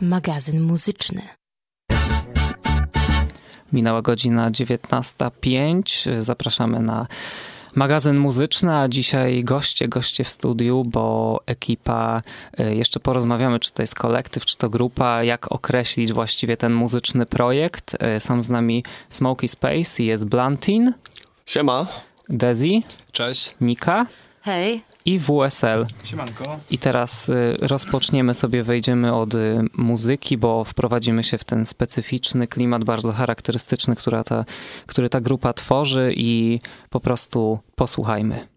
magazyn muzyczny. Minęła godzina 19.05. Zapraszamy na magazyn muzyczny, a dzisiaj goście, goście w studiu, bo ekipa, y, jeszcze porozmawiamy, czy to jest kolektyw, czy to grupa, jak określić właściwie ten muzyczny projekt. Y, są z nami Smoky Space i jest Blantin. Siema. Dezi. Cześć. Nika. Hej i WSL. Siemanko. I teraz y, rozpoczniemy sobie, wejdziemy od y, muzyki, bo wprowadzimy się w ten specyficzny klimat, bardzo charakterystyczny, która ta, który ta grupa tworzy i po prostu posłuchajmy.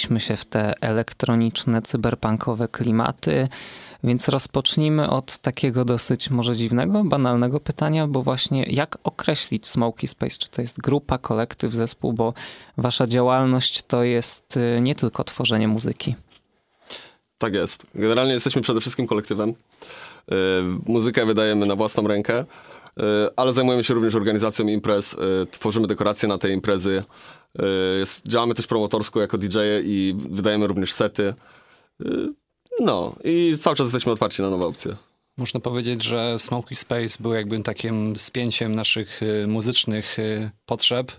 Wprowadziliśmy się w te elektroniczne, cyberpunkowe klimaty. Więc rozpocznijmy od takiego dosyć może dziwnego, banalnego pytania, bo właśnie jak określić Smoky Space? Czy to jest grupa, kolektyw, zespół, bo wasza działalność to jest y, nie tylko tworzenie muzyki. Tak jest. Generalnie jesteśmy przede wszystkim kolektywem. Yy, muzykę wydajemy na własną rękę, yy, ale zajmujemy się również organizacją imprez, tworzymy dekoracje na te imprezy. Jest, działamy też promotorsko jako DJ-e i wydajemy również sety. No i cały czas jesteśmy otwarci na nowe opcje. Można powiedzieć, że Smoky Space był jakby takim spięciem naszych muzycznych potrzeb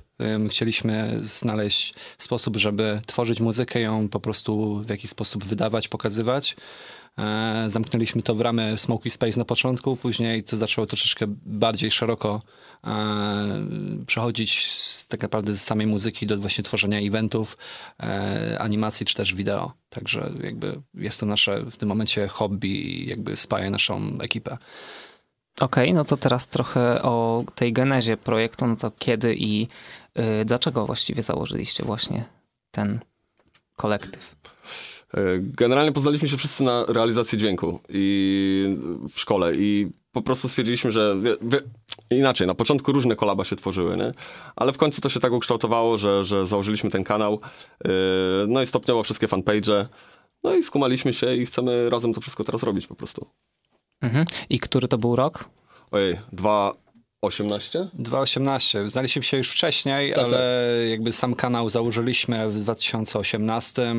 Chcieliśmy znaleźć sposób, żeby tworzyć muzykę, ją po prostu w jakiś sposób wydawać, pokazywać. E, zamknęliśmy to w ramy Smoky Space na początku, później to zaczęło troszeczkę bardziej szeroko e, przechodzić z, tak naprawdę z samej muzyki do właśnie tworzenia eventów, e, animacji czy też wideo. Także jakby jest to nasze w tym momencie hobby i jakby spaja naszą ekipę. Okej, okay, no to teraz trochę o tej genezie projektu, no to kiedy i dlaczego właściwie założyliście właśnie ten kolektyw? E, generalnie poznaliśmy się wszyscy na realizacji dźwięku i w szkole i po prostu stwierdziliśmy, że wie, wie, inaczej, na początku różne kolaba się tworzyły, nie? ale w końcu to się tak ukształtowało, że, że założyliśmy ten kanał, yy, no i stopniowo wszystkie fanpage, no i skumaliśmy się i chcemy razem to wszystko teraz robić po prostu. Mhm. I który to był rok? Ojej, 2.18? 2.18. Znaliśmy się już wcześniej, tak, ale tak. jakby sam kanał założyliśmy w 2018.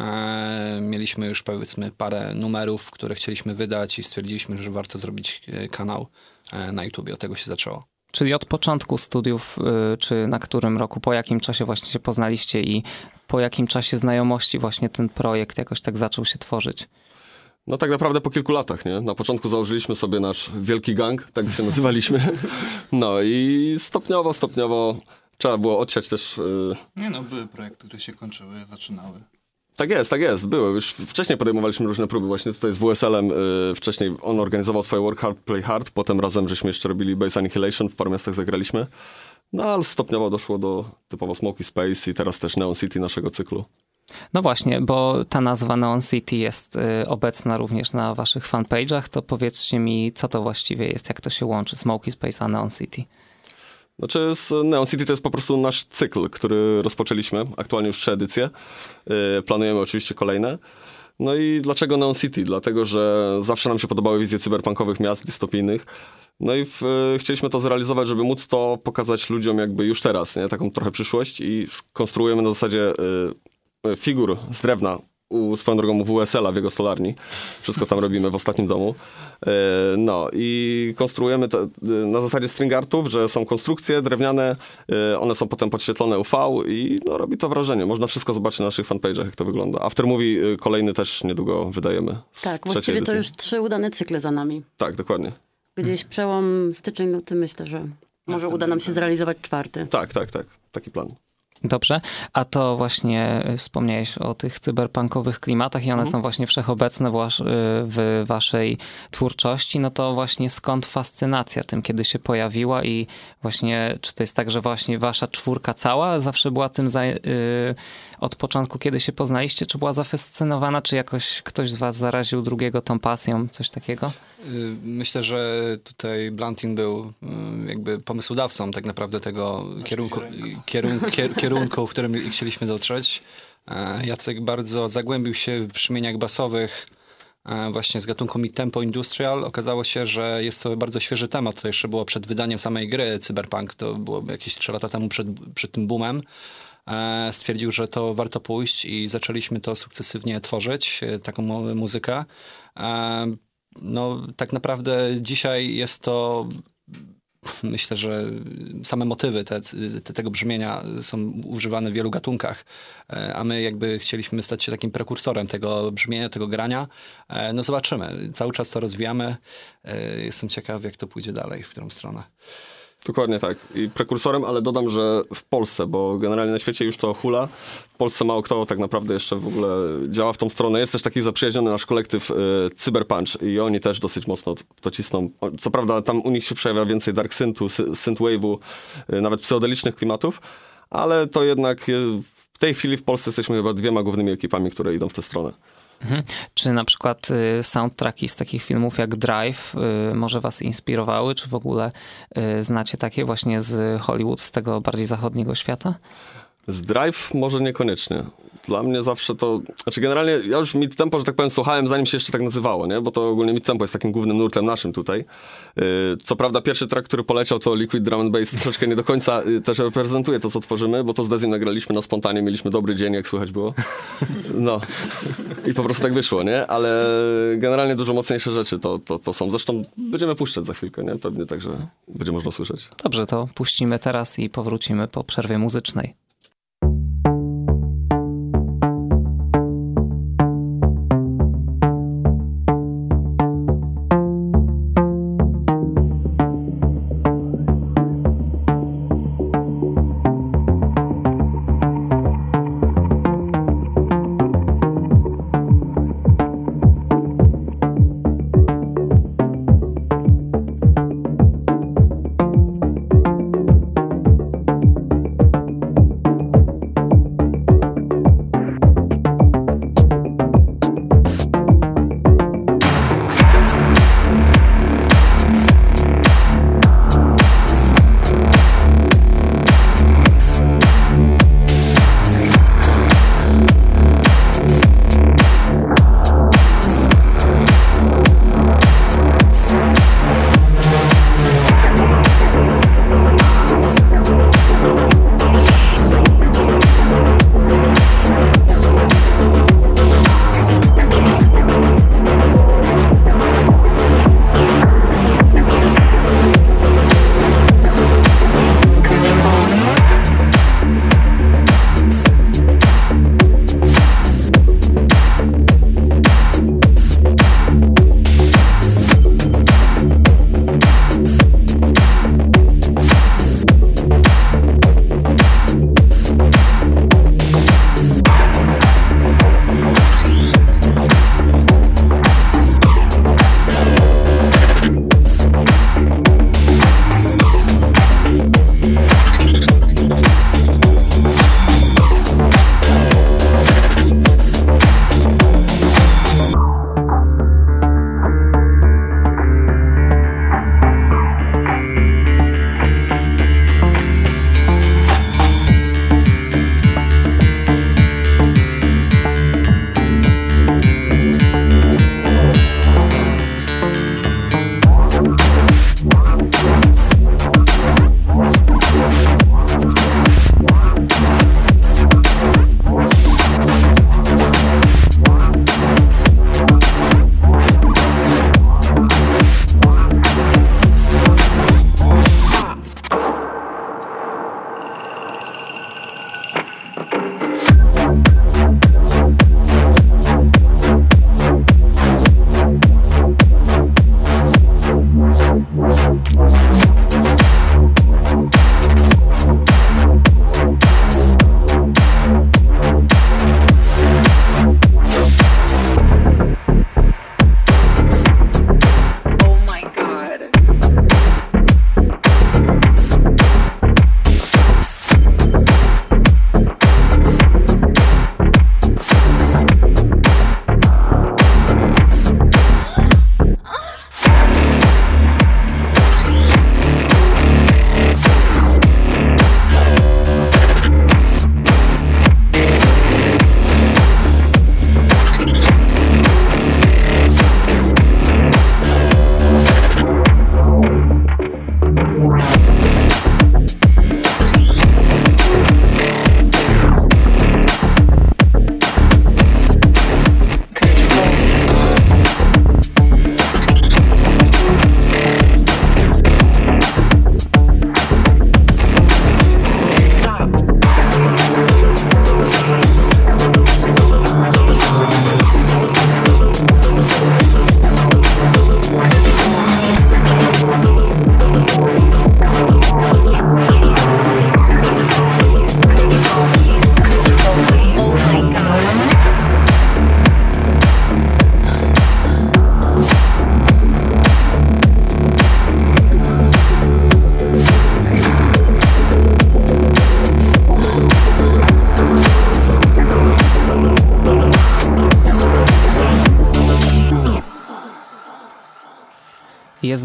E, mieliśmy już powiedzmy parę numerów, które chcieliśmy wydać i stwierdziliśmy, że warto zrobić e, kanał e, na YouTube. Od tego się zaczęło. Czyli od początku studiów, czy na którym roku, po jakim czasie właśnie się poznaliście i po jakim czasie znajomości właśnie ten projekt jakoś tak zaczął się tworzyć? No tak naprawdę po kilku latach, nie? Na początku założyliśmy sobie nasz wielki gang, tak się nazywaliśmy. No i stopniowo, stopniowo trzeba było odsiać też... Yy... Nie no, były projekty, które się kończyły, zaczynały. Tak jest, tak jest, były. Już wcześniej podejmowaliśmy różne próby. Właśnie tutaj z WSL-em yy, wcześniej on organizował swoje Work Hard, Play Hard. Potem razem żeśmy jeszcze robili Base Annihilation, w paru miastach zagraliśmy. No ale stopniowo doszło do typowo Smoky Space i teraz też Neon City naszego cyklu. No właśnie, bo ta nazwa Neon City jest y, obecna również na waszych fanpage'ach, to powiedzcie mi, co to właściwie jest, jak to się łączy, Smoky Space a Neon City? Znaczy, Neon City to jest po prostu nasz cykl, który rozpoczęliśmy. Aktualnie już trzy edycje. Y, planujemy oczywiście kolejne. No i dlaczego Neon City? Dlatego, że zawsze nam się podobały wizje cyberpunkowych miast dystopijnych. No i w, y, chcieliśmy to zrealizować, żeby móc to pokazać ludziom jakby już teraz, nie? taką trochę przyszłość i konstruujemy na zasadzie E, figur z drewna u, swoją drogą WSL-a w jego stolarni. Wszystko tam robimy w ostatnim domu. E, no i konstruujemy te, na zasadzie string artów, że są konstrukcje drewniane, e, one są potem podświetlone UV i no, robi to wrażenie. Można wszystko zobaczyć na naszych fanpage'ach, jak to wygląda. Aftermovie kolejny też niedługo wydajemy. Tak, właściwie edycji. to już trzy udane cykle za nami. Tak, dokładnie. Gdzieś przełom styczeń, luty myślę, że może uda nam się zrealizować czwarty. Tak, tak, tak. Taki plan. Dobrze, a to właśnie y, wspomniałeś o tych cyberpunkowych klimatach i one mhm. są właśnie wszechobecne y, w waszej twórczości, no to właśnie skąd fascynacja tym, kiedy się pojawiła? I właśnie czy to jest tak, że właśnie wasza czwórka cała zawsze była tym za, y, od początku, kiedy się poznaliście, czy była zafascynowana, czy jakoś ktoś z was zaraził drugiego tą pasją, coś takiego? Myślę, że tutaj Blantin był jakby pomysłodawcą tak naprawdę tego kierunku, kierunku, kierunku kierunku, w którym chcieliśmy dotrzeć. E, Jacek bardzo zagłębił się w brzmieniach basowych e, właśnie z gatunku mid-tempo industrial. Okazało się, że jest to bardzo świeży temat. To jeszcze było przed wydaniem samej gry Cyberpunk. To było jakieś 3 lata temu przed, przed tym boomem. E, stwierdził, że to warto pójść i zaczęliśmy to sukcesywnie tworzyć, taką muzykę. No, tak naprawdę dzisiaj jest to myślę, że same motywy te, te, tego brzmienia są używane w wielu gatunkach, e, a my jakby chcieliśmy stać się takim prekursorem tego brzmienia, tego grania. E, no zobaczymy. Cały czas to rozwijamy. E, jestem ciekaw, jak to pójdzie dalej, w którą stronę. Dokładnie tak. I prekursorem, ale dodam, że w Polsce, bo generalnie na świecie już to hula. W Polsce mało kto tak naprawdę jeszcze w ogóle działa w tą stronę. Jest też taki zaprzyjaźniony nasz kolektyw y, Cyberpunch i oni też dosyć mocno to cisną. Co prawda tam u nich się przejawia więcej dark synthu, synthwave'u, y, nawet psychodelicznych klimatów, ale to jednak w tej chwili w Polsce jesteśmy chyba dwiema głównymi ekipami, które idą w tę stronę. Mhm. Czy na przykład y, soundtracki z takich filmów jak Drive y, może was inspirowały, czy w ogóle y, znacie takie właśnie z Hollywood, z tego bardziej zachodniego świata? Z Drive może niekoniecznie. Dla mnie zawsze to, znaczy generalnie ja już Mid Tempo, że tak powiem, słuchałem zanim się jeszcze tak nazywało, nie? Bo to ogólnie Mid Tempo jest takim głównym nurtem naszym tutaj. Yy, Co prawda pierwszy track, który poleciał to Liquid Drum and Bass troszeczkę nie do końca yy, też reprezentuje to, co tworzymy, bo to z Dezim nagraliśmy na spontanie, mieliśmy dobry dzień, jak słychać było. No. I po prostu tak wyszło, nie? Ale generalnie dużo mocniejsze rzeczy to, to, to są. Zresztą będziemy puszczać za chwilkę, nie? Pewnie także będzie można słyszeć. Dobrze, to puścimy teraz i powrócimy po przerwie muzycznej.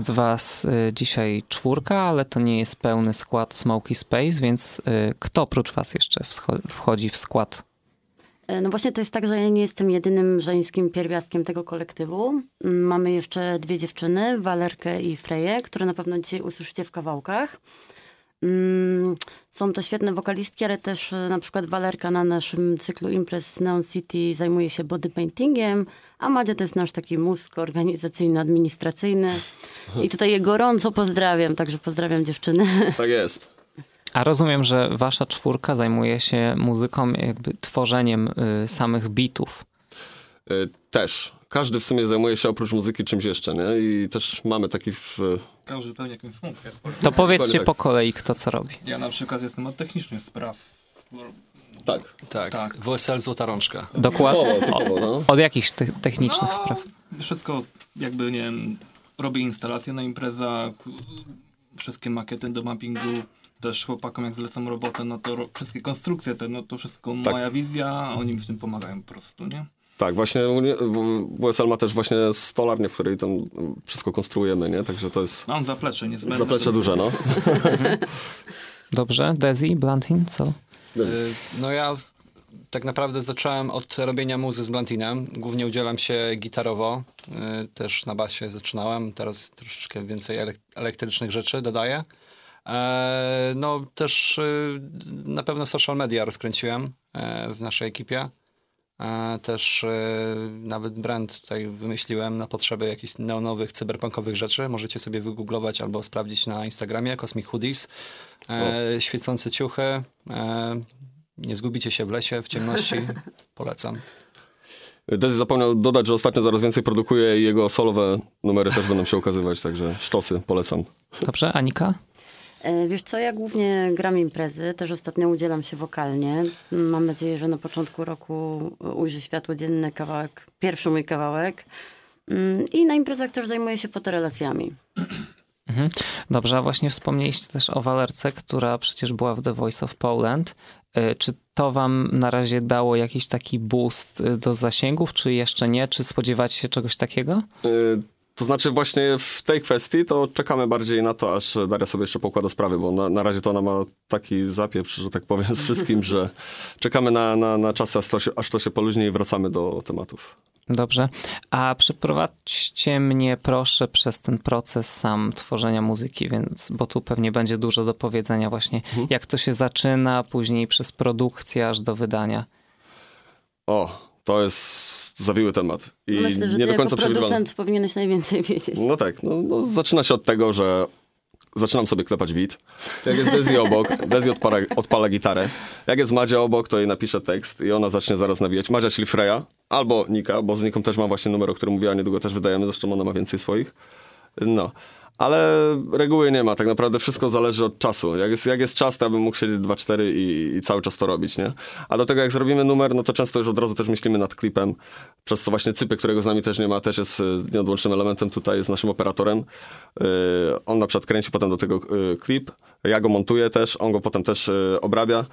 Jest was y, dzisiaj czwórka, ale to nie jest pełny skład Smoky Space, więc y, kto oprócz was jeszcze wchodzi w skład? E, No właśnie to jest tak, że ja nie jestem jedynym żeńskim pierwiastkiem tego kolektywu. Mm, Mamy jeszcze dwie dziewczyny, Walerkę i Freję, które na pewno dzisiaj usłyszycie w kawałkach. Mm, Są to świetne wokalistki, ale też e, na przykład Walerka na naszym cyklu imprez Neon City zajmuje się body paintingiem, a Madzia to jest nasz taki mózg organizacyjno-administracyjny. I tutaj je gorąco pozdrawiam, także pozdrawiam dziewczyny. Tak jest. A rozumiem, że wasza czwórka zajmuje się muzyką, jakby tworzeniem y, samych bitów. Y, Też. Każdy w sumie zajmuje się oprócz muzyki czymś jeszcze, nie? I też mamy taki w... Każdy pewnie jakimś smutkiem jest. To powiedzcie tak. po kolei, kto co robi. Ja na przykład jestem od technicznych spraw. Tak. Tak, Tak. WSL Złota Rączka. Dokładnie. Typowo, typowo, no. Od jakichś te- technicznych No, spraw. Wszystko jakby, nie wiem, robię instalacje na imprezach, wszystkie makiety do mappingu, też chłopakom jak zlecam robotę, no to ro- wszystkie konstrukcje te, no to wszystko Tak. moja wizja, a oni mi w tym pomagają po prostu, nie? Tak, właśnie WSL ma też właśnie stolarnię, w której tam wszystko konstruujemy, nie? Także to jest Mam zaplecze niezbędne. zaplecze duże, no. Dobrze, Dezi, Blantin, co? Y, No ja tak naprawdę zacząłem od robienia muzy z Blantinem. Głównie udzielam się gitarowo. Y, Też na basie zaczynałem. Teraz troszeczkę więcej elek- elektrycznych rzeczy dodaję. E, No też y, na pewno social media rozkręciłem e, w naszej ekipie. E, Też e, nawet brand tutaj wymyśliłem na potrzeby jakichś neonowych, cyberpunkowych rzeczy. Możecie sobie wygooglować albo sprawdzić na Instagramie Cosmic Hoodies. Świecące ciuchy. Nie zgubicie się w lesie, w ciemności. Polecam. Dezy zapomniał dodać, że ostatnio coraz więcej produkuje i jego solowe numery też będą się ukazywać, także sztosy, polecam. Dobrze, Anika? E, Wiesz co, ja głównie gram imprezy, też ostatnio udzielam się wokalnie. Mam nadzieję, że na początku roku ujrzy światło dzienne kawałek, pierwszy mój kawałek. Mm, I na imprezach też zajmuję się fotorelacjami. Mhm. Dobrze, a właśnie wspomnieliście też o Walerce, która przecież była w The Voice of Poland. Y, Czy to wam na razie dało jakiś taki boost y, do zasięgów, czy jeszcze nie? Czy spodziewacie się czegoś takiego? To znaczy właśnie w tej kwestii to czekamy bardziej na to, aż Daria sobie jeszcze pokłada sprawy, bo na, na razie to ona ma taki zapieprz, że tak powiem, z wszystkim, że czekamy na, na, na czasy, aż to, się, aż to się poluźni i wracamy do tematów. Dobrze. A przeprowadźcie mnie proszę przez ten proces sam tworzenia muzyki, więc, bo tu pewnie będzie dużo do powiedzenia właśnie, jak to się zaczyna, później przez produkcję aż do wydania. O, to jest zawiły temat i Myślę, że nie do końca jako producent powinieneś najwięcej wiedzieć. No tak, no, no, zaczyna się od tego, że zaczynam sobie klepać beat. Jak jest Dezi obok, Dezi odpala, odpala gitarę. Jak jest Madzia obok, to jej napiszę tekst i ona zacznie zaraz nawijać. Madzia, czyli Freya, albo Nika, bo z Niką też mam właśnie numer, o którym mówiła, niedługo też wydajemy, zresztą ona ma więcej swoich. No. Ale reguły nie ma, tak naprawdę wszystko zależy od czasu. Jak jest, jak jest czas, to ja bym mógł siedzieć 2-4 i, i cały czas to robić, nie? A do tego jak zrobimy numer, no to często już od razu też myślimy nad klipem, przez co właśnie Cypy, którego z nami też nie ma, też jest y, nieodłącznym elementem tutaj, jest naszym operatorem. Y, On na przykład kręci potem do tego y, klip, ja go montuję też, on go potem też y, obrabia.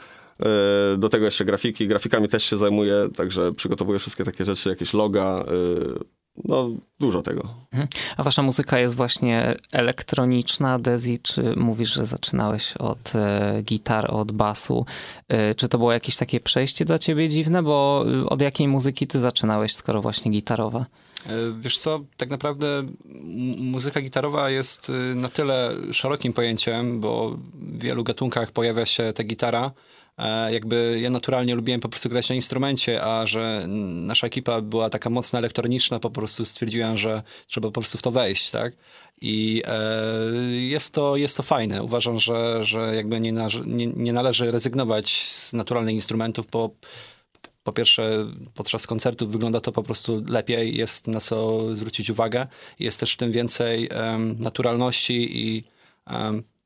Y, Do tego jeszcze grafiki, grafikami też się zajmuję, także przygotowuję wszystkie takie rzeczy, jakieś loga, y, no dużo tego. Mhm. A wasza muzyka jest właśnie elektroniczna, Dezi, czy mówisz, że zaczynałeś od e, gitar, od basu? E, czy to było jakieś takie przejście dla ciebie dziwne? Bo y, od jakiej muzyki ty zaczynałeś, skoro właśnie gitarowa? E, Wiesz co, tak naprawdę muzyka gitarowa jest na tyle szerokim pojęciem, bo w wielu gatunkach pojawia się ta gitara. E, Jakby ja naturalnie lubiłem po prostu grać na instrumencie, a że nasza ekipa była taka mocno elektroniczna, po prostu stwierdziłem, że trzeba po prostu w to wejść, tak? I e, jest, to, jest to fajne. Uważam, że, że jakby nie, naż- nie, nie należy rezygnować z naturalnych instrumentów, bo po pierwsze, podczas koncertów wygląda to po prostu lepiej, jest na co zwrócić uwagę. Jest też w tym więcej naturalności i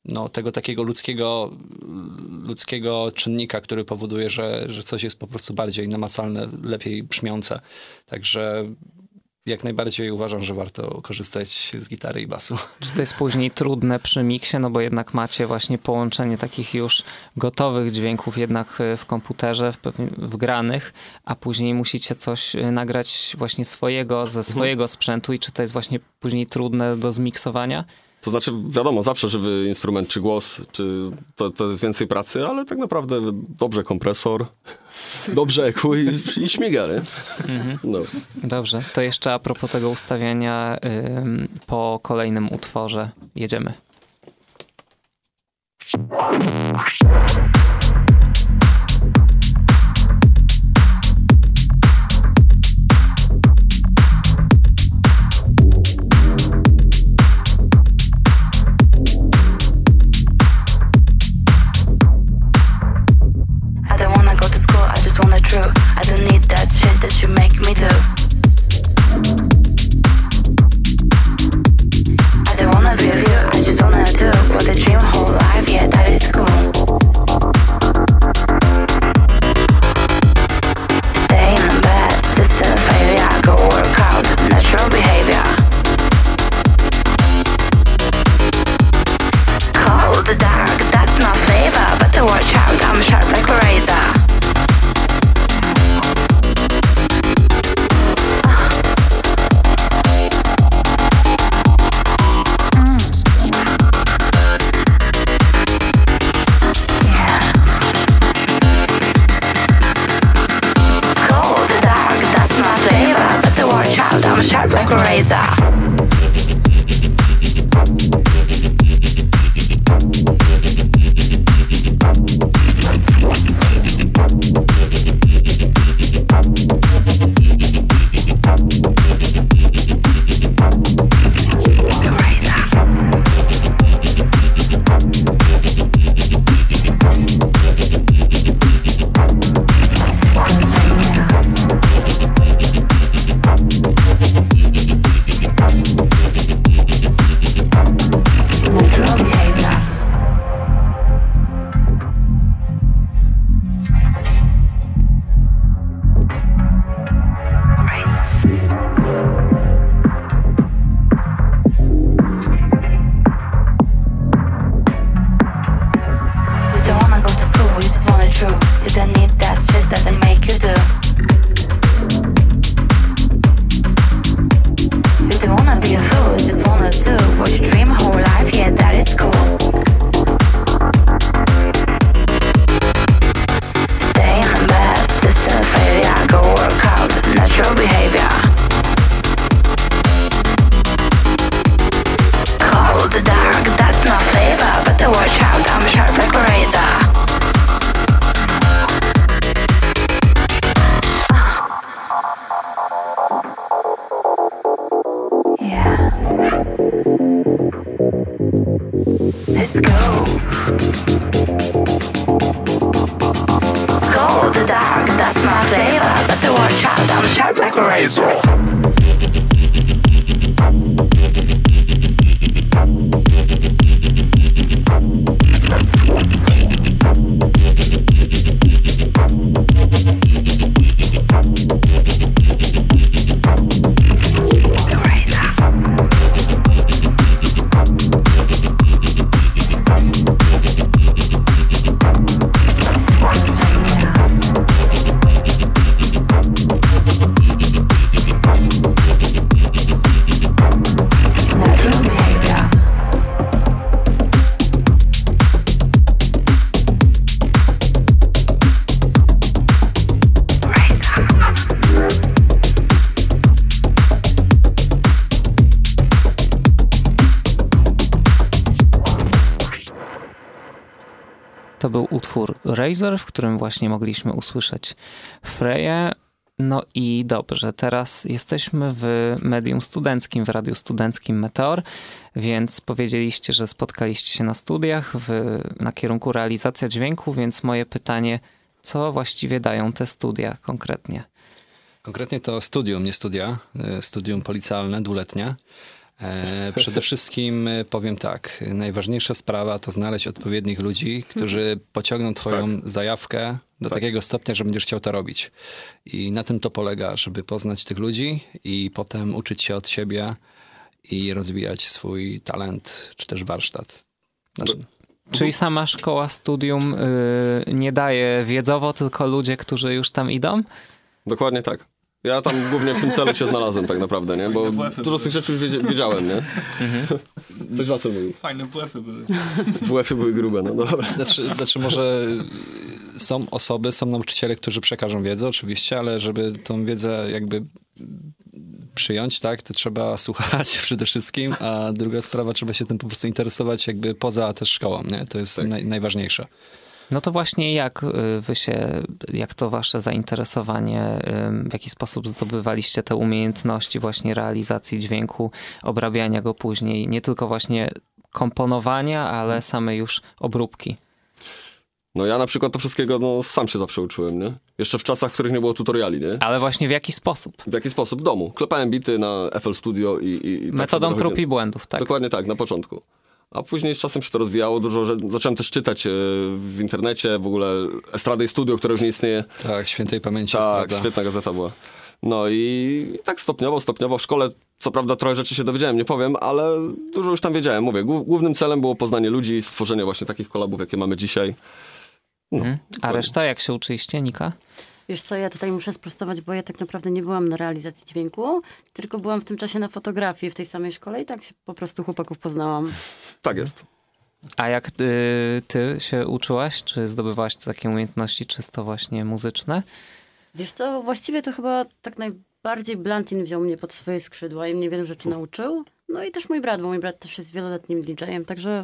no, tego takiego ludzkiego, ludzkiego czynnika, który powoduje, że, że coś jest po prostu bardziej namacalne, lepiej brzmiące. Także jak najbardziej uważam, że warto korzystać z gitary i basu. Czy to jest później trudne przy miksie, no bo jednak macie właśnie połączenie takich już gotowych dźwięków jednak e, w komputerze, w wgranych, a później musicie coś e, nagrać właśnie swojego, ze swojego sprzętu i czy to jest właśnie później trudne do zmiksowania? To znaczy, wiadomo, zawsze żywy instrument, czy głos, czy to, to jest więcej pracy, ale tak naprawdę dobrze kompresor, dobrze EQ i, i śmiga, nie? No. Dobrze, to jeszcze a propos tego ustawiania ym, po kolejnym utworze jedziemy. W którym właśnie mogliśmy usłyszeć Freję. No i dobrze, teraz jesteśmy w medium studenckim, w radiu studenckim Meteor, więc powiedzieliście, że spotkaliście się na studiach w, na kierunku realizacja dźwięku, więc moje pytanie, co właściwie dają te studia konkretnie? Konkretnie to studium, nie studia. e, Studium policjalne, dwuletnie. E, przede wszystkim e, powiem tak, najważniejsza sprawa to znaleźć odpowiednich ludzi, którzy pociągną twoją zajawkę do takiego stopnia, że będziesz chciał to robić. I na tym to polega, żeby poznać tych ludzi i potem uczyć się od siebie i rozwijać swój talent czy też warsztat. Znaczy, Czyli sama szkoła studium y, nie daje wiedzowo, tylko ludzie, którzy już tam idą? Dokładnie tak. Ja tam głównie w tym celu się znalazłem tak naprawdę, nie? Bo WF-y dużo z tych rzeczy już wiedziałem, nie? Coś Wasel mówił. Fajne WF-y były. WF-y były grube, no dobra. Znaczy, znaczy może są osoby, są nauczyciele, którzy przekażą wiedzę oczywiście, ale żeby tą wiedzę jakby przyjąć, tak, to trzeba słuchać przede wszystkim, a druga sprawa, trzeba się tym po prostu interesować jakby poza też szkołą, nie? To jest naj, najważniejsze. No to właśnie jak y, wy się, jak to wasze zainteresowanie, w jaki sposób zdobywaliście te umiejętności właśnie realizacji dźwięku, obrabiania go później, nie tylko właśnie komponowania, ale same już obróbki. No ja na przykład to wszystkiego no, sam się zawsze uczyłem, nie? Jeszcze w czasach, w których nie było tutoriali, nie? Ale właśnie w jaki sposób? W jaki sposób? W domu. Klepałem bity na FL Studio i, i, i tak Metodą sobie prób i błędów, tak? Dokładnie tak, na początku. A później z czasem się to rozwijało, dużo że zacząłem też czytać e, w internecie, w ogóle Estrady Studio, które już nie istnieje. Tak, świętej pamięci Tak, Estrada. świetna gazeta była. No i, i tak stopniowo, stopniowo w szkole, co prawda trochę rzeczy się dowiedziałem, nie powiem, ale dużo już tam wiedziałem. Mówię, głó- głównym celem było poznanie ludzi, stworzenie właśnie takich kolabów, jakie mamy dzisiaj. Mhm. A reszta jak się uczyliście, Nika? Wiesz co, ja tutaj muszę sprostować, bo ja tak naprawdę nie byłam na realizacji dźwięku, tylko byłam w tym czasie na fotografii w tej samej szkole i tak się po prostu chłopaków poznałam. Tak jest. A jak ty, ty się uczyłaś? Czy zdobywałaś takie umiejętności czysto właśnie muzyczne? Wiesz co, właściwie to chyba tak najbardziej Blantin wziął mnie pod swoje skrzydła i mnie wielu rzeczy nauczył. No i też mój brat, bo mój brat też jest wieloletnim DJ-em, także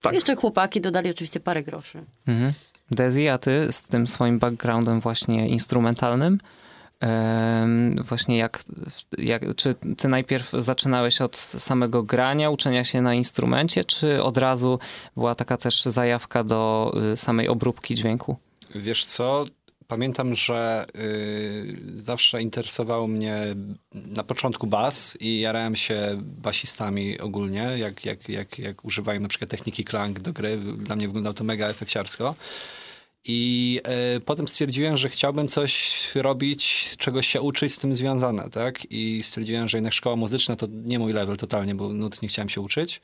Tak. jeszcze chłopaki dodali oczywiście parę groszy. Mhm. Dezi, a ty z tym swoim backgroundem właśnie instrumentalnym, właśnie jak, jak, czy ty najpierw zaczynałeś od samego grania, uczenia się na instrumencie, czy od razu była taka też zajawka do y, samej obróbki dźwięku? Wiesz co? Pamiętam, że y, zawsze interesował mnie na początku bas i jarałem się basistami ogólnie, jak, jak, jak, jak używają na przykład techniki klang do gry. Dla mnie wyglądało to mega efekciarsko. I y, potem stwierdziłem, że chciałbym coś robić, czegoś się uczyć z tym związane, tak? I stwierdziłem, że jednak szkoła muzyczna to nie mój level totalnie, bo nut nie chciałem się uczyć.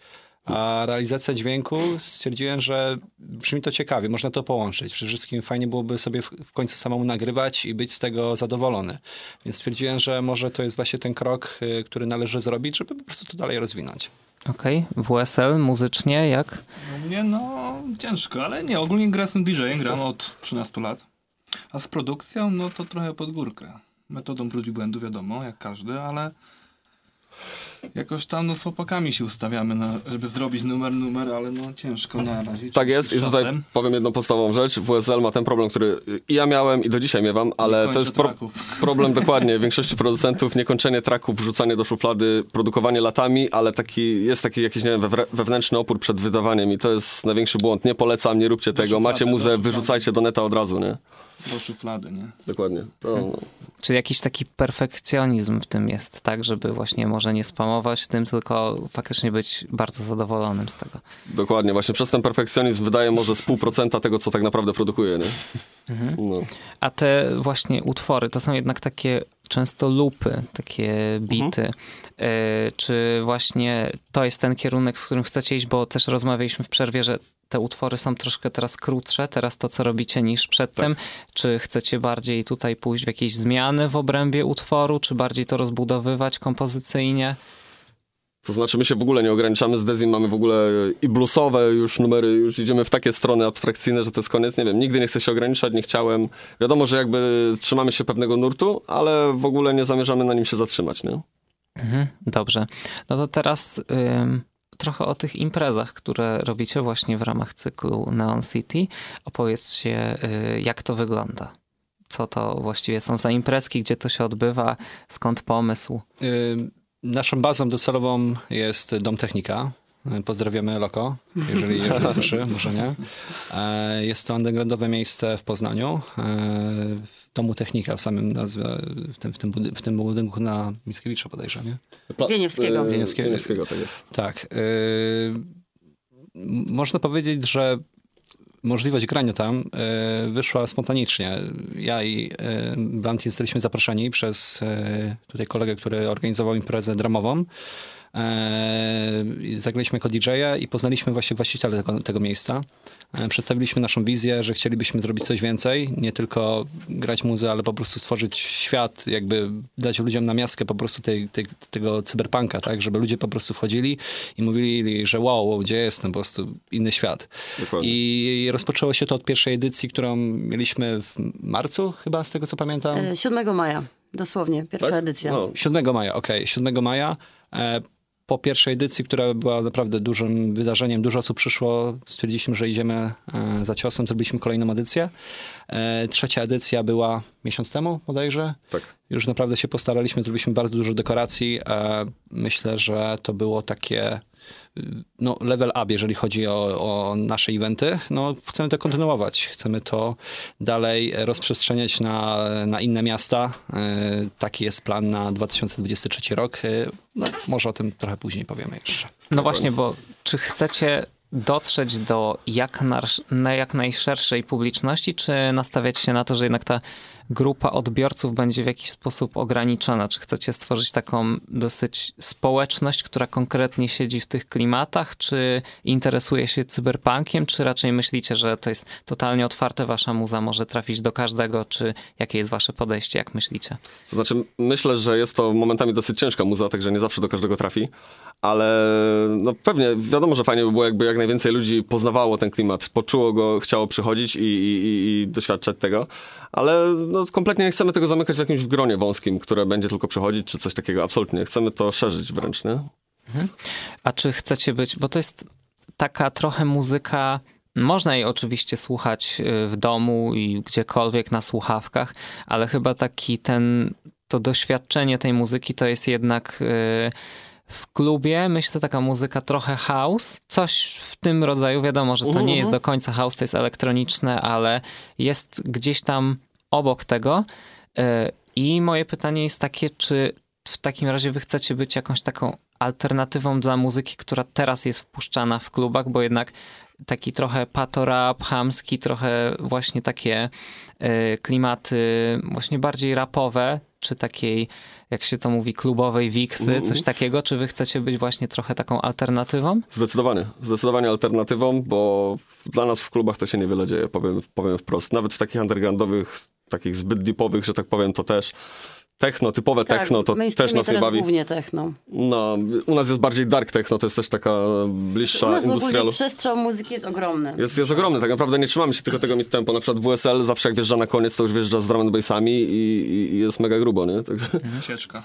A realizacja dźwięku stwierdziłem, że brzmi to ciekawie, można to połączyć. Przede wszystkim fajnie byłoby sobie w, końcu samemu nagrywać i być z tego zadowolony. Więc stwierdziłem, że może to jest właśnie ten krok, y, który należy zrobić, żeby po prostu to dalej rozwinąć. Okej, WSL muzycznie jak? No mnie no ciężko, ale nie, ogólnie gra jestem DJ-em, gram od 13 lat. A z produkcją, no to trochę pod górkę. Metodą prób i błędu, wiadomo, jak każdy, ale jakoś tam no, z chłopakami się ustawiamy, na, żeby zrobić numer, numer, ale no ciężko na razie. Tak jest i tutaj czasem. powiem jedną podstawową rzecz. WSL ma ten problem, który i ja miałem i do dzisiaj miewam, ale to jest pro problem dokładnie większości producentów, niekończenie traków, wrzucanie do szuflady, produkowanie latami, ale taki jest taki jakiś, nie wiem, wewnę- wewnętrzny opór przed wydawaniem i to jest największy błąd. Nie polecam, nie róbcie tego. Macie muzę, wyrzucajcie do neta od razu, nie? Do szuflady, nie? Dokładnie. To, no. Czy jakiś taki perfekcjonizm w tym jest, tak? Żeby właśnie może nie spamować tym, tylko faktycznie być bardzo zadowolonym z tego. Dokładnie, właśnie przez ten perfekcjonizm wydaje może z pół procenta tego, co tak naprawdę produkuje, nie? No. A te właśnie utwory to są jednak takie często lupy, takie bity. E, Czy właśnie to jest ten kierunek, w którym chcecie iść, bo też rozmawialiśmy w przerwie, że te utwory są troszkę teraz krótsze, teraz to, co robicie, niż przedtem. Czy chcecie bardziej tutaj pójść w jakieś zmiany w obrębie utworu, czy bardziej to rozbudowywać kompozycyjnie? To znaczy my się w ogóle nie ograniczamy z Dezim, mamy w ogóle i bluesowe już numery, już idziemy w takie strony abstrakcyjne, że to jest koniec. Nie wiem, nigdy nie chcę się ograniczać, nie chciałem. Wiadomo, że jakby trzymamy się pewnego nurtu, ale w ogóle nie zamierzamy na nim się zatrzymać, nie? Mhm, dobrze. No to teraz ym, trochę o tych imprezach, które robicie właśnie w ramach cyklu Neon City. Opowiedzcie, y, jak to wygląda. Co to właściwie są za imprezki, gdzie to się odbywa, skąd pomysł? Y, Naszą bazą docelową jest Dom Technika. E, Pozdrawiamy Loko, jeżeli, jeżeli słyszy, może nie. E, Jest to undergroundowe miejsce w Poznaniu. e, W Domu Technika w samym nazwie, w tym, w tym, budy- w tym budynku na Mickiewicza bodajże, nie? Wieniewskiego. e, Wieniewskiego. Wieniewskiego, tak jest. Tak. można powiedzieć, że możliwość grania tam wyszła spontanicznie. Ja i Blanty zostaliśmy zaproszeni przez tutaj kolegę, który organizował imprezę dramową. E, Zagraliśmy jako DJ-a i poznaliśmy właśnie właściciela tego, tego miejsca. E, Przedstawiliśmy naszą wizję, że chcielibyśmy zrobić coś więcej, nie tylko grać muzykę, ale po prostu stworzyć świat, jakby dać ludziom na miastkę po prostu tej, tej, tego cyberpunka, tak, żeby ludzie po prostu wchodzili i mówili, że wow, wow, gdzie jestem, po prostu inny świat. Dokładnie. I rozpoczęło się to od pierwszej edycji, którą mieliśmy w marcu chyba, z tego co pamiętam. E, 7 maja, dosłownie, pierwsza Tak? edycja. No, 7 maja, okej, 7 maja. E, po pierwszej edycji, która była naprawdę dużym wydarzeniem, dużo osób przyszło, stwierdziliśmy, że idziemy e, za ciosem, zrobiliśmy kolejną edycję. E, trzecia edycja była miesiąc temu bodajże. tak. Już naprawdę się postaraliśmy, zrobiliśmy bardzo dużo dekoracji. E, myślę, że to było takie no, level up, jeżeli chodzi o, o nasze eventy. No, chcemy to kontynuować, chcemy to dalej rozprzestrzeniać na, na inne miasta. E, taki jest plan na 2023 rok. E, no, może o tym trochę później powiemy jeszcze. No właśnie, bo czy chcecie dotrzeć do jak, nasz, na jak najszerszej publiczności, czy nastawiać się na to, że jednak ta grupa odbiorców będzie w jakiś sposób ograniczona? Czy chcecie stworzyć taką dosyć społeczność, która konkretnie siedzi w tych klimatach, czy interesuje się cyberpunkiem, czy raczej myślicie, że to jest totalnie otwarte, wasza muza może trafić do każdego, czy jakie jest wasze podejście, jak myślicie? To znaczy, myślę, że jest to momentami dosyć ciężka muza, także nie zawsze do każdego trafi, ale no pewnie wiadomo, że fajnie by było, jakby jak najwięcej ludzi poznawało ten klimat, poczuło go, chciało przychodzić i, i, i, doświadczać tego, ale no, kompletnie nie chcemy tego zamykać w jakimś gronie wąskim, które będzie tylko przychodzić, czy coś takiego, absolutnie. Chcemy to szerzyć wręcz, nie? A czy chcecie być, bo to jest taka trochę muzyka, można jej oczywiście słuchać y, w domu i gdziekolwiek na słuchawkach, ale chyba taki ten, to doświadczenie tej muzyki to jest jednak y, w klubie, myślę, taka muzyka trochę house, coś w tym rodzaju, wiadomo, że to nie jest do końca house, to jest elektroniczne, ale jest gdzieś tam obok tego. Y, I moje pytanie jest takie, czy w takim razie wy chcecie być jakąś taką alternatywą dla muzyki, która teraz jest wpuszczana w klubach, bo jednak taki trochę patorap, hamski, trochę właśnie takie y, klimaty właśnie bardziej rapowe, czy takiej, jak się to mówi, klubowej wiksy, coś takiego, czy wy chcecie być właśnie trochę taką alternatywą? Zdecydowanie, zdecydowanie alternatywą, bo dla nas w klubach to się niewiele dzieje, powiem, powiem wprost. Nawet w takich undergroundowych, takich zbyt deepowych, że tak powiem, to też techno, typowe Tak, techno, to też nas nie bawi. głównie techno. No, u nas jest bardziej dark techno, to jest też taka U bliższa nas ogólnie industrialu. przestrzał muzyki jest ogromny. Jest, jest ogromny, tak naprawdę nie trzymamy się tylko tego mid tempo. Na przykład WSL zawsze jak wjeżdża na koniec, to już wjeżdża z drum and bassami i, i, jest mega grubo, nie? Sieczka.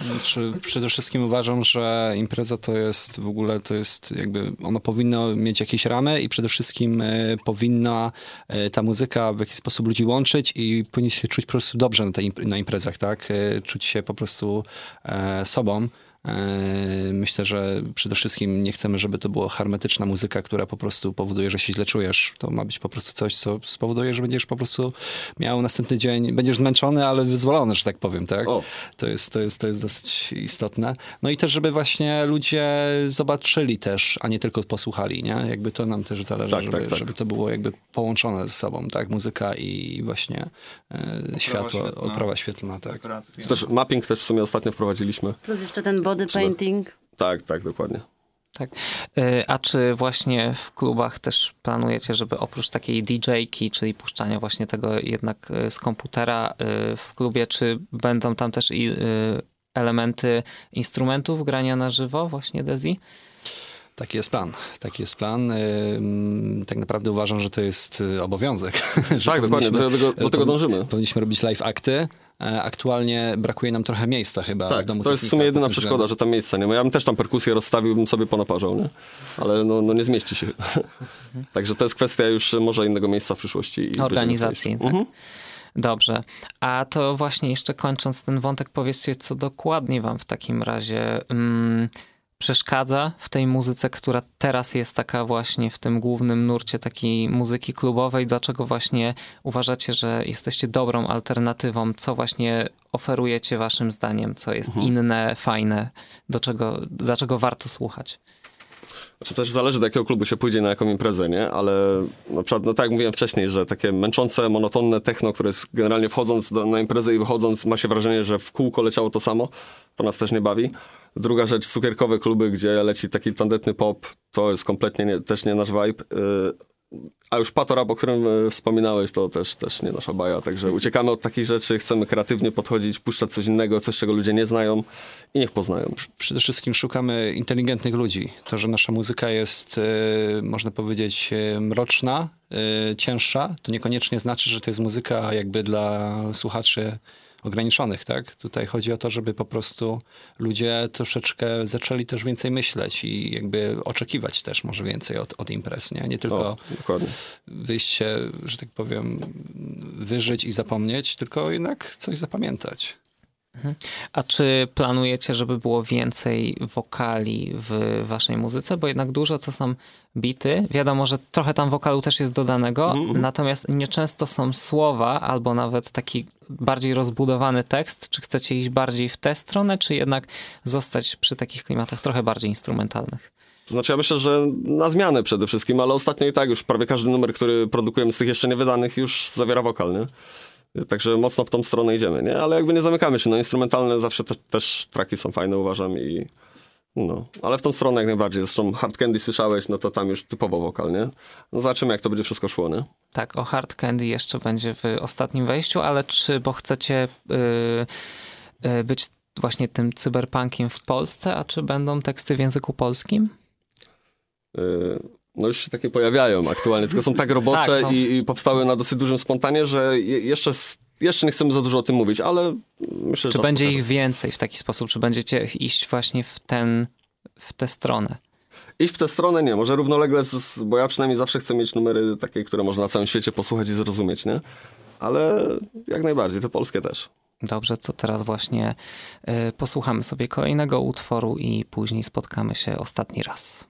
Znaczy, przede wszystkim uważam, że impreza to jest w ogóle, to jest jakby, ona powinna mieć jakieś ramy i przede wszystkim e, powinna e, ta muzyka w jakiś sposób ludzi łączyć i powinni się czuć po prostu dobrze na, tej, na imprezach, tak? E, Czuć się po prostu e, sobą. E, Myślę, że przede wszystkim nie chcemy, żeby to była hermetyczna muzyka, która po prostu powoduje, że się źle czujesz. To ma być po prostu coś, co spowoduje, że będziesz po prostu miał następny dzień, będziesz zmęczony, ale wyzwolony, że tak powiem, tak? O. To jest, to, jest, to jest dosyć istotne. No i też, żeby właśnie ludzie zobaczyli też, a nie tylko posłuchali, nie? Jakby to nam też zależy, Tak, żeby, tak, tak. żeby to było jakby połączone ze sobą, tak? Muzyka i właśnie e, światło, świetlna. oprawa świetlna, tak. Też mapping też w sumie ostatnio wprowadziliśmy. Plus jeszcze ten body painting. Tak, tak, dokładnie. Tak. Y, A czy właśnie w klubach też planujecie, żeby oprócz takiej DJ-ki, czyli puszczania właśnie tego jednak y, z komputera y, w klubie, czy będą tam też i elementy instrumentów grania na żywo właśnie Dezi? Taki jest plan. Taki jest plan. Ym, Tak naprawdę uważam, że to jest obowiązek. Tak, dokładnie, do tego, do tego dążymy. Powinniśmy robić live akty. E, Aktualnie brakuje nam trochę miejsca chyba w Tak, domu to jest w sumie jedyna przeszkoda, że tam miejsca nie ma. Ja bym też tam perkusję rozstawił, bym sobie ponaparzał, nie? Ale no, no nie zmieści się. Także to jest kwestia już może innego miejsca w przyszłości. Organizacji, tak. Mhm. Dobrze. A to właśnie jeszcze kończąc ten wątek, powiedzcie, co dokładnie wam w takim razie mm, przeszkadza w tej muzyce, która teraz jest taka właśnie w tym głównym nurcie takiej muzyki klubowej? Dlaczego właśnie uważacie, że jesteście dobrą alternatywą? Co właśnie oferujecie waszym zdaniem? Co jest Mhm. inne, fajne? Do czego, dlaczego warto słuchać? Znaczy też zależy do jakiego klubu się pójdzie na jaką imprezę, nie? Ale na przykład, no tak jak mówiłem wcześniej, że takie męczące, monotonne techno, które jest generalnie wchodząc do, na imprezę i wychodząc ma się wrażenie, że w kółko leciało to samo, to nas też nie bawi. Druga rzecz, cukierkowe kluby, gdzie leci taki tandetny pop, to jest kompletnie nie, też nie nasz vibe. Yy, a już patorap, o którym e, wspominałeś, to też, też nie nasza baja, także uciekamy od takich rzeczy, chcemy kreatywnie podchodzić, puszczać coś innego, coś, czego ludzie nie znają i niech poznają. Przede wszystkim szukamy inteligentnych ludzi. To, że nasza muzyka jest, e, można powiedzieć, mroczna, cięższa, to niekoniecznie znaczy, że to jest muzyka jakby dla słuchaczy ograniczonych, tak? Tutaj chodzi o to, żeby po prostu ludzie troszeczkę zaczęli też więcej myśleć i jakby oczekiwać też może więcej od, od imprez, nie? Nie tylko O, dokładnie. wyjście, że tak powiem, wyżyć i zapomnieć, tylko jednak coś zapamiętać. A czy planujecie, żeby było więcej wokali w waszej muzyce? Bo jednak dużo to są bity. Wiadomo, że trochę tam wokalu też jest dodanego, natomiast nieczęsto są słowa albo nawet taki bardziej rozbudowany tekst. Czy chcecie iść bardziej w tę stronę, czy jednak zostać przy takich klimatach trochę bardziej instrumentalnych? To znaczy ja myślę, że na zmianę przede wszystkim, ale ostatnio i tak już prawie każdy numer, który produkujemy z tych jeszcze niewydanych już zawiera wokal, nie? Także mocno w tą stronę idziemy, nie? Ale jakby nie zamykamy się, no instrumentalne zawsze te, też traki są fajne uważam i no, ale w tą stronę jak najbardziej. Zresztą Hard Candy słyszałeś, no to tam już typowo wokal, nie? No zobaczymy jak to będzie wszystko szło, nie? Tak, o Hard Candy jeszcze będzie w ostatnim wejściu, ale czy, bo chcecie yy, yy, być właśnie tym cyberpunkiem w Polsce, a czy będą teksty w języku polskim? Yy, no już się takie pojawiają aktualnie, tylko są tak robocze Tak, no. i, i powstały na dosyć dużym spontanie, że je, jeszcze, jeszcze nie chcemy za dużo o tym mówić, ale myślę, że Czy będzie pokaże. ich więcej w taki sposób? Czy będziecie iść właśnie w, ten, w tę stronę? Iść w tę stronę nie, może równolegle, z, bo ja przynajmniej zawsze chcę mieć numery takie, które można na całym świecie posłuchać i zrozumieć, nie? Ale jak najbardziej, te polskie też. Dobrze, to teraz właśnie y, posłuchamy sobie kolejnego utworu i później spotkamy się ostatni raz.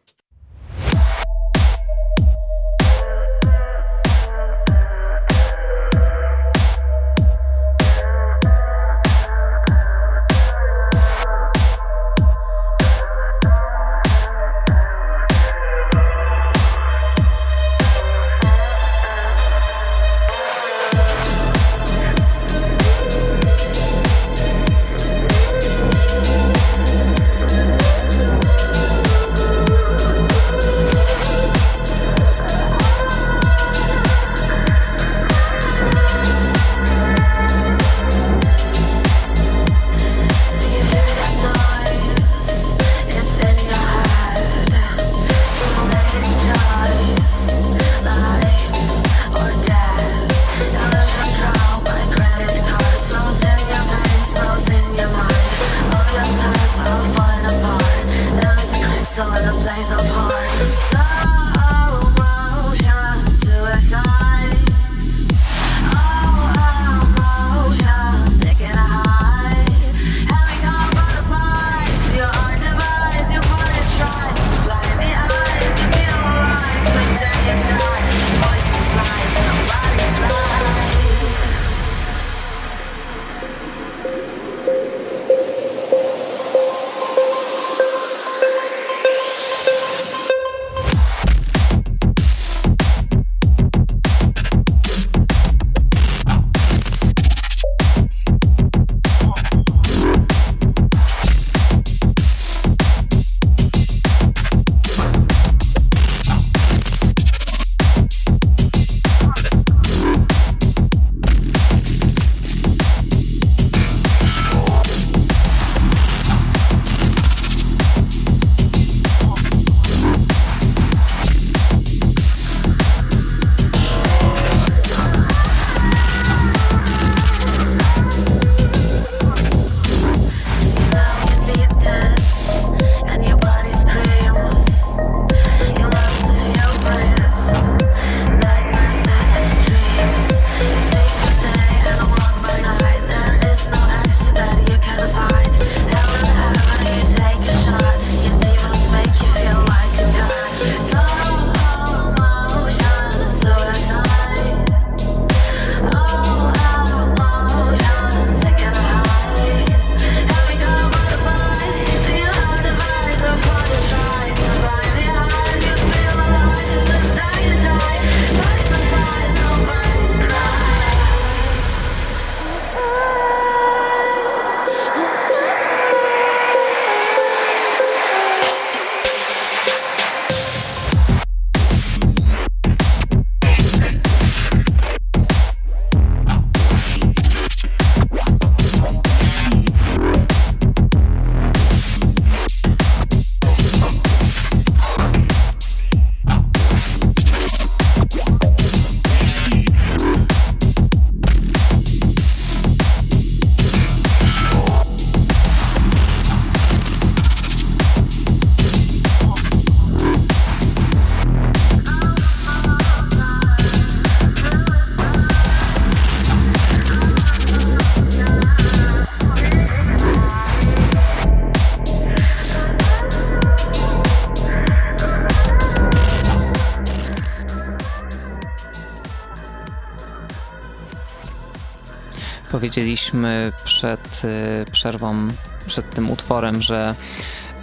Powiedzieliśmy przed y, przerwą, przed tym utworem, że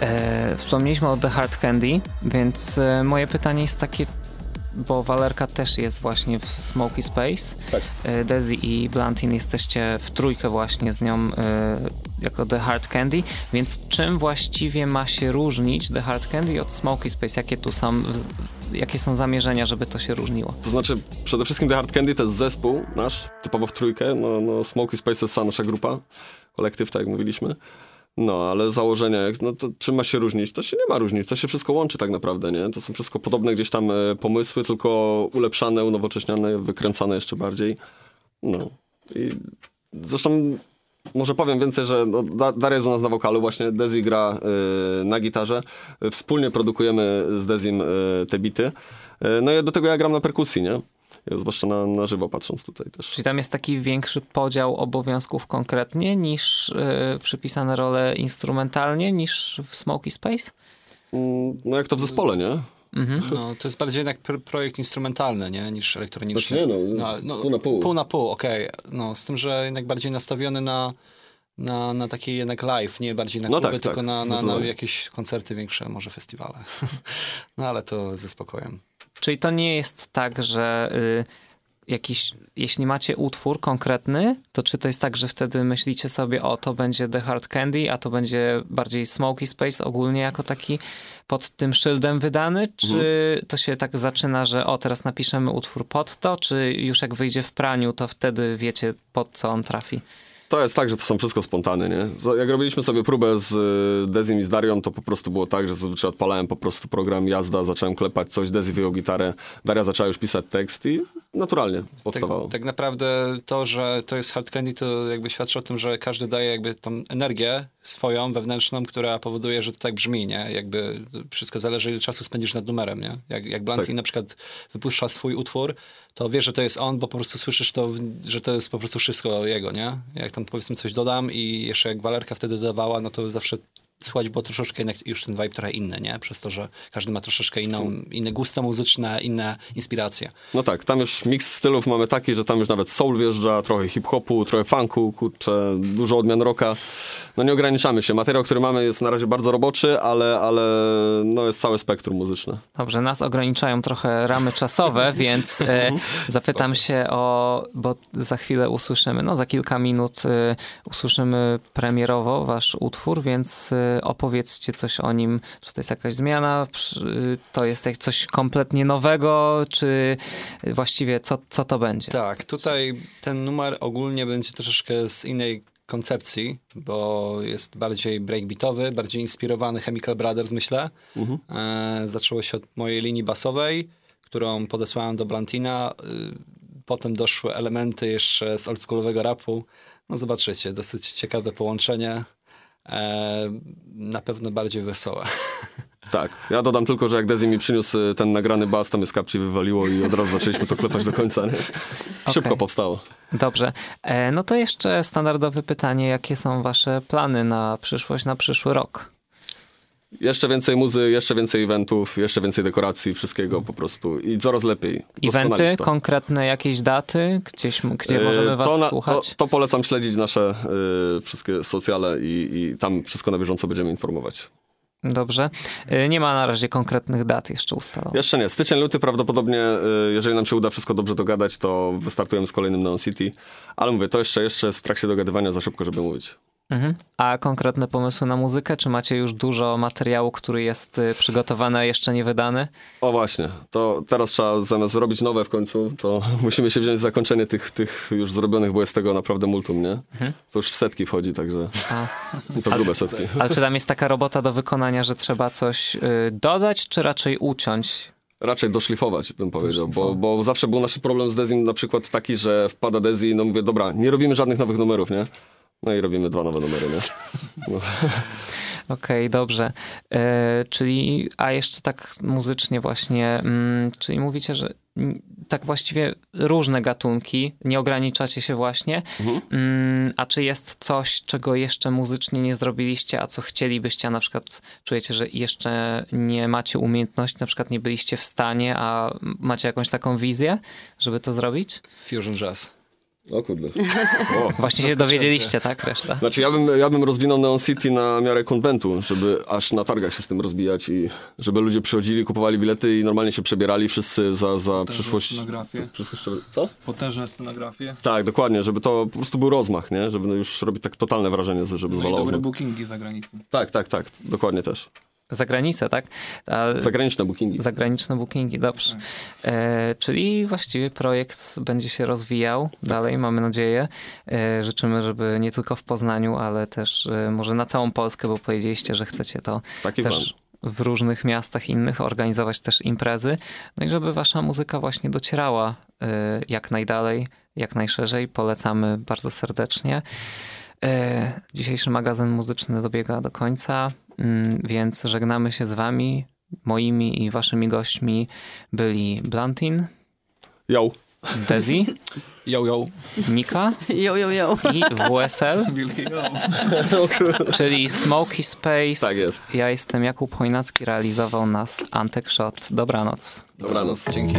e, wspomnieliśmy o The Hard Candy, więc e, moje pytanie jest takie, bo Walerka też jest właśnie w Smoky Space. Tak. E, Dezi i Blantin jesteście w trójkę właśnie z nią jako The Hard Candy, więc czym właściwie ma się różnić The Hard Candy od Smoky Space? Jakie tu są, jakie są zamierzenia, żeby to się różniło? To znaczy, przede wszystkim The Hard Candy to jest zespół nasz, typowo w trójkę. No, no Smoky Space cała nasza grupa, kolektyw, tak jak mówiliśmy. No, ale założenia, no to czym ma się różnić? To się nie ma różnić, to się wszystko łączy tak naprawdę, nie? To są wszystko podobne gdzieś tam e, pomysły, tylko ulepszane, unowocześniane, wykręcane jeszcze bardziej. No. I zresztą może powiem więcej, że no, Da- Daria jest u nas na wokalu, właśnie Dezi gra y, na gitarze. Wspólnie produkujemy z Dezim y, te bity. Y, no i do tego ja gram na perkusji, nie? Zwłaszcza na, na żywo patrząc tutaj też. Czyli tam jest taki większy podział obowiązków konkretnie niż y, przypisane role instrumentalnie niż w Smoky Space? Mm, No jak to w zespole, nie? Mhm. No, to jest bardziej jednak pr- projekt instrumentalny, nie? Niż elektroniczny. Znaczy nie, no, pół na pół. Pół na pół, okej. No, z tym, że jednak bardziej nastawiony na, na, na taki jednak live, nie bardziej na No kluby, tak, tylko tak, na, na, na jakieś koncerty większe, może festiwale. no ale to ze spokojem. Czyli to nie jest tak, że y, jakiś, jeśli macie utwór konkretny, to czy to jest tak, że wtedy myślicie sobie, o to będzie The Hard Candy, a to będzie bardziej Smoky Space ogólnie jako taki pod tym szyldem wydany, czy to się tak zaczyna, że o teraz napiszemy utwór pod to, czy już jak wyjdzie w praniu, to wtedy wiecie pod co on trafi? To jest tak, że to są wszystko spontany, nie? Jak robiliśmy sobie próbę z y, Dezim i z Darią, to po prostu było tak, że zazwyczaj odpalałem po prostu program jazda, zacząłem klepać coś, Dezi wyjął gitarę, Daria zaczęła już pisać tekst i naturalnie powstawało. Tak, tak naprawdę to, że to jest hard candy, to jakby świadczy o tym, że każdy daje jakby tą energię swoją, wewnętrzną, która powoduje, że to tak brzmi, nie? Jakby wszystko zależy, ile czasu spędzisz nad numerem, nie? Jak, jak Blantin Tak. na przykład wypuszcza swój utwór, to wiesz, że to jest on, bo po prostu słyszysz to, że to jest po prostu wszystko jego, nie? Jak tam powiedzmy coś dodam i jeszcze jak Walerka wtedy dodawała, no to zawsze słuchać było troszeczkę jednak już ten vibe trochę inny, nie? Przez to, że każdy ma troszeczkę inną, inne gusta muzyczne, inne inspiracje. No tak, tam już miks stylów mamy taki, że tam już nawet soul wjeżdża, trochę hip-hopu, trochę funku, kurczę, dużo odmian rocka. No nie ograniczamy się. Materiał, który mamy jest na razie bardzo roboczy, ale, ale no jest całe spektrum muzyczne. Dobrze, nas ograniczają trochę ramy czasowe, więc e, zapytam się o, bo za chwilę usłyszymy, no za kilka minut e, usłyszymy premierowo wasz utwór, więc e, opowiedzcie coś o nim. Czy to jest jakaś zmiana, przy- to jest coś kompletnie nowego, czy właściwie co, co to będzie? Tak, tutaj ten numer ogólnie będzie troszeczkę z innej koncepcji, bo jest bardziej breakbeatowy, bardziej inspirowany Chemical Brothers, myślę. E, zaczęło się od mojej linii basowej, którą podesłałem do Blantina. Y, potem doszły elementy jeszcze z oldschoolowego rapu. No zobaczycie, dosyć ciekawe połączenie. E, na pewno bardziej wesołe. Tak, ja dodam tylko, że jak Dezi mi przyniósł y, ten nagrany bas, to mnie z kapci wywaliło i od razu zaczęliśmy to klepać do końca. Nie? Szybko Okej. powstało. Dobrze, e, no to jeszcze standardowe pytanie, jakie są wasze plany na przyszłość, na przyszły rok? Jeszcze więcej muzy, jeszcze więcej eventów, jeszcze więcej dekoracji, wszystkiego po prostu i coraz lepiej. Eventy, to. konkretne jakieś daty, gdzieś, gdzie E, możemy was to, na- słuchać? To, to polecam śledzić nasze y, wszystkie socjale i, i tam wszystko na bieżąco będziemy informować. Dobrze. Y, Nie ma na razie konkretnych dat jeszcze ustalonych. Jeszcze nie. Styczeń, luty prawdopodobnie, jeżeli nam się uda wszystko dobrze dogadać, to wystartujemy z kolejnym Neon City. Ale mówię, to jeszcze, jeszcze jest w trakcie dogadywania za szybko, żeby mówić. Mhm. A konkretne pomysły na muzykę? Czy macie już dużo materiału, który jest y, przygotowany, a jeszcze nie wydany? O właśnie, to teraz trzeba zamiast zrobić nowe w końcu, to musimy się wziąć za zakończenie tych, tych już zrobionych, bo jest tego naprawdę multum, nie? To już w setki wchodzi, także A. to grube setki. Ale czy tam jest taka robota do wykonania, że trzeba coś y, dodać, czy raczej uciąć? Raczej doszlifować, bym powiedział, bo, bo zawsze był nasz problem z Dezim na przykład taki, że wpada Dezi, no mówię, dobra, nie robimy żadnych nowych numerów, nie? No i robimy dwa nowe numery, nie? No. Okej, dobrze. E, czyli, a jeszcze tak muzycznie właśnie, mm, czyli mówicie, że tak właściwie różne gatunki, nie ograniczacie się właśnie, mm, a czy jest coś, czego jeszcze muzycznie nie zrobiliście, a co chcielibyście, a na przykład czujecie, że jeszcze nie macie umiejętności, na przykład nie byliście w stanie, a macie jakąś taką wizję, żeby to zrobić? Fusion Jazz. O kurde. O. Właśnie się dowiedzieliście, tak? Reszta. Znaczy ja bym, ja bym rozwinął Neon City na miarę konwentu, żeby aż na targach się z tym rozbijać i żeby ludzie przychodzili, kupowali bilety i normalnie się przebierali wszyscy za, za przyszłość. scenografię. przyszłość. Co? Potężne scenografie. Tak, dokładnie, żeby to po prostu był rozmach, nie? Żeby już robić tak totalne wrażenie, żeby No i zwalało. z dobre bookingi za granicą. Tak, tak, tak, dokładnie też. Za granicę, tak? A, Zagraniczne bookingi. zagraniczne bookingi, dobrze. E, czyli właściwie projekt będzie się rozwijał dalej, mamy nadzieję. E, życzymy, żeby nie tylko w Poznaniu, ale też e, może na całą Polskę, bo powiedzieliście, że chcecie to Taki plan. też w różnych miastach innych organizować też imprezy. No i żeby wasza muzyka właśnie docierała e, jak najdalej, jak najszerzej. Polecamy bardzo serdecznie. E, Dzisiejszy magazyn muzyczny dobiega do końca, mm, więc żegnamy się z wami. Moimi i waszymi gośćmi byli Blantin, Yo. Dezi, Yo, yo. Mika Jo, jo, jo. i WSL, yo. czyli Smoky Space. Tak jest. Ja jestem Jakub Chojnacki, realizował nas Antek Shot. Dobranoc. Dobranoc. Dzięki.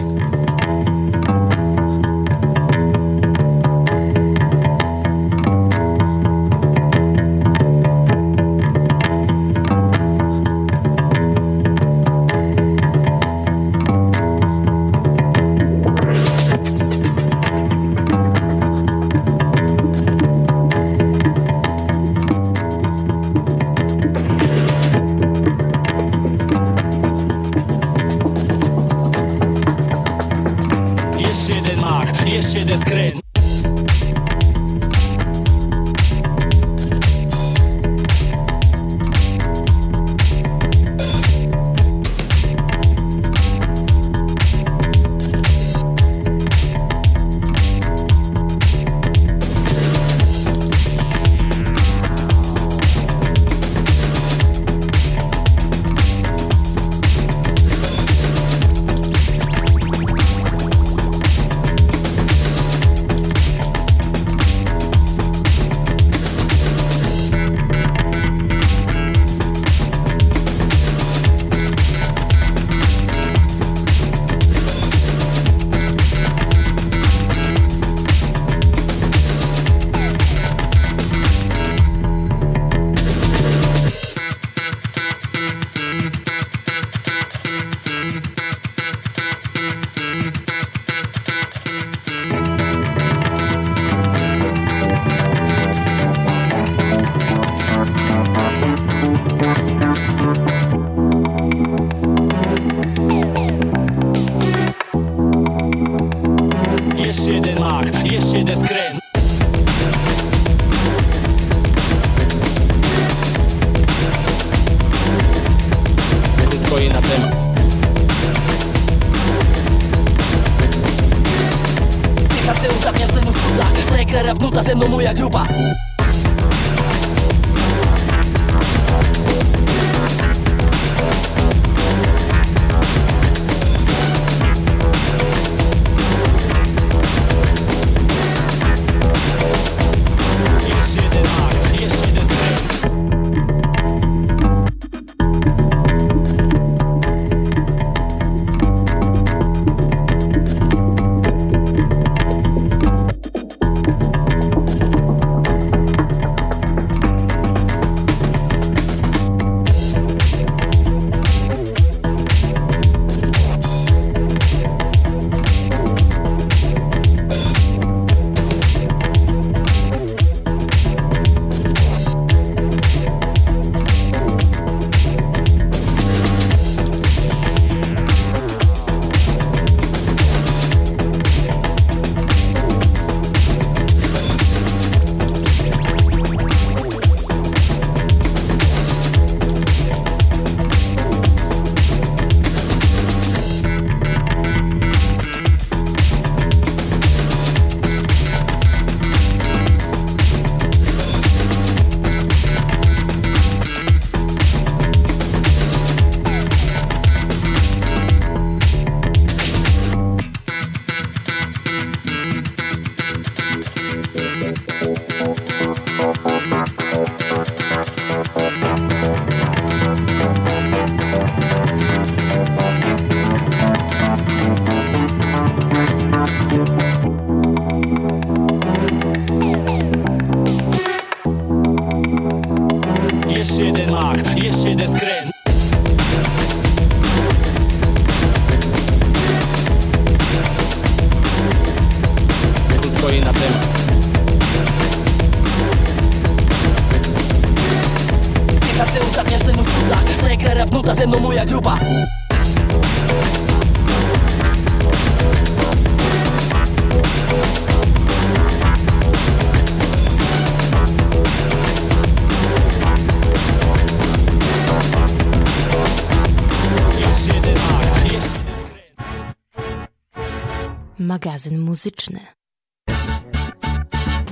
Magazyn muzyczny.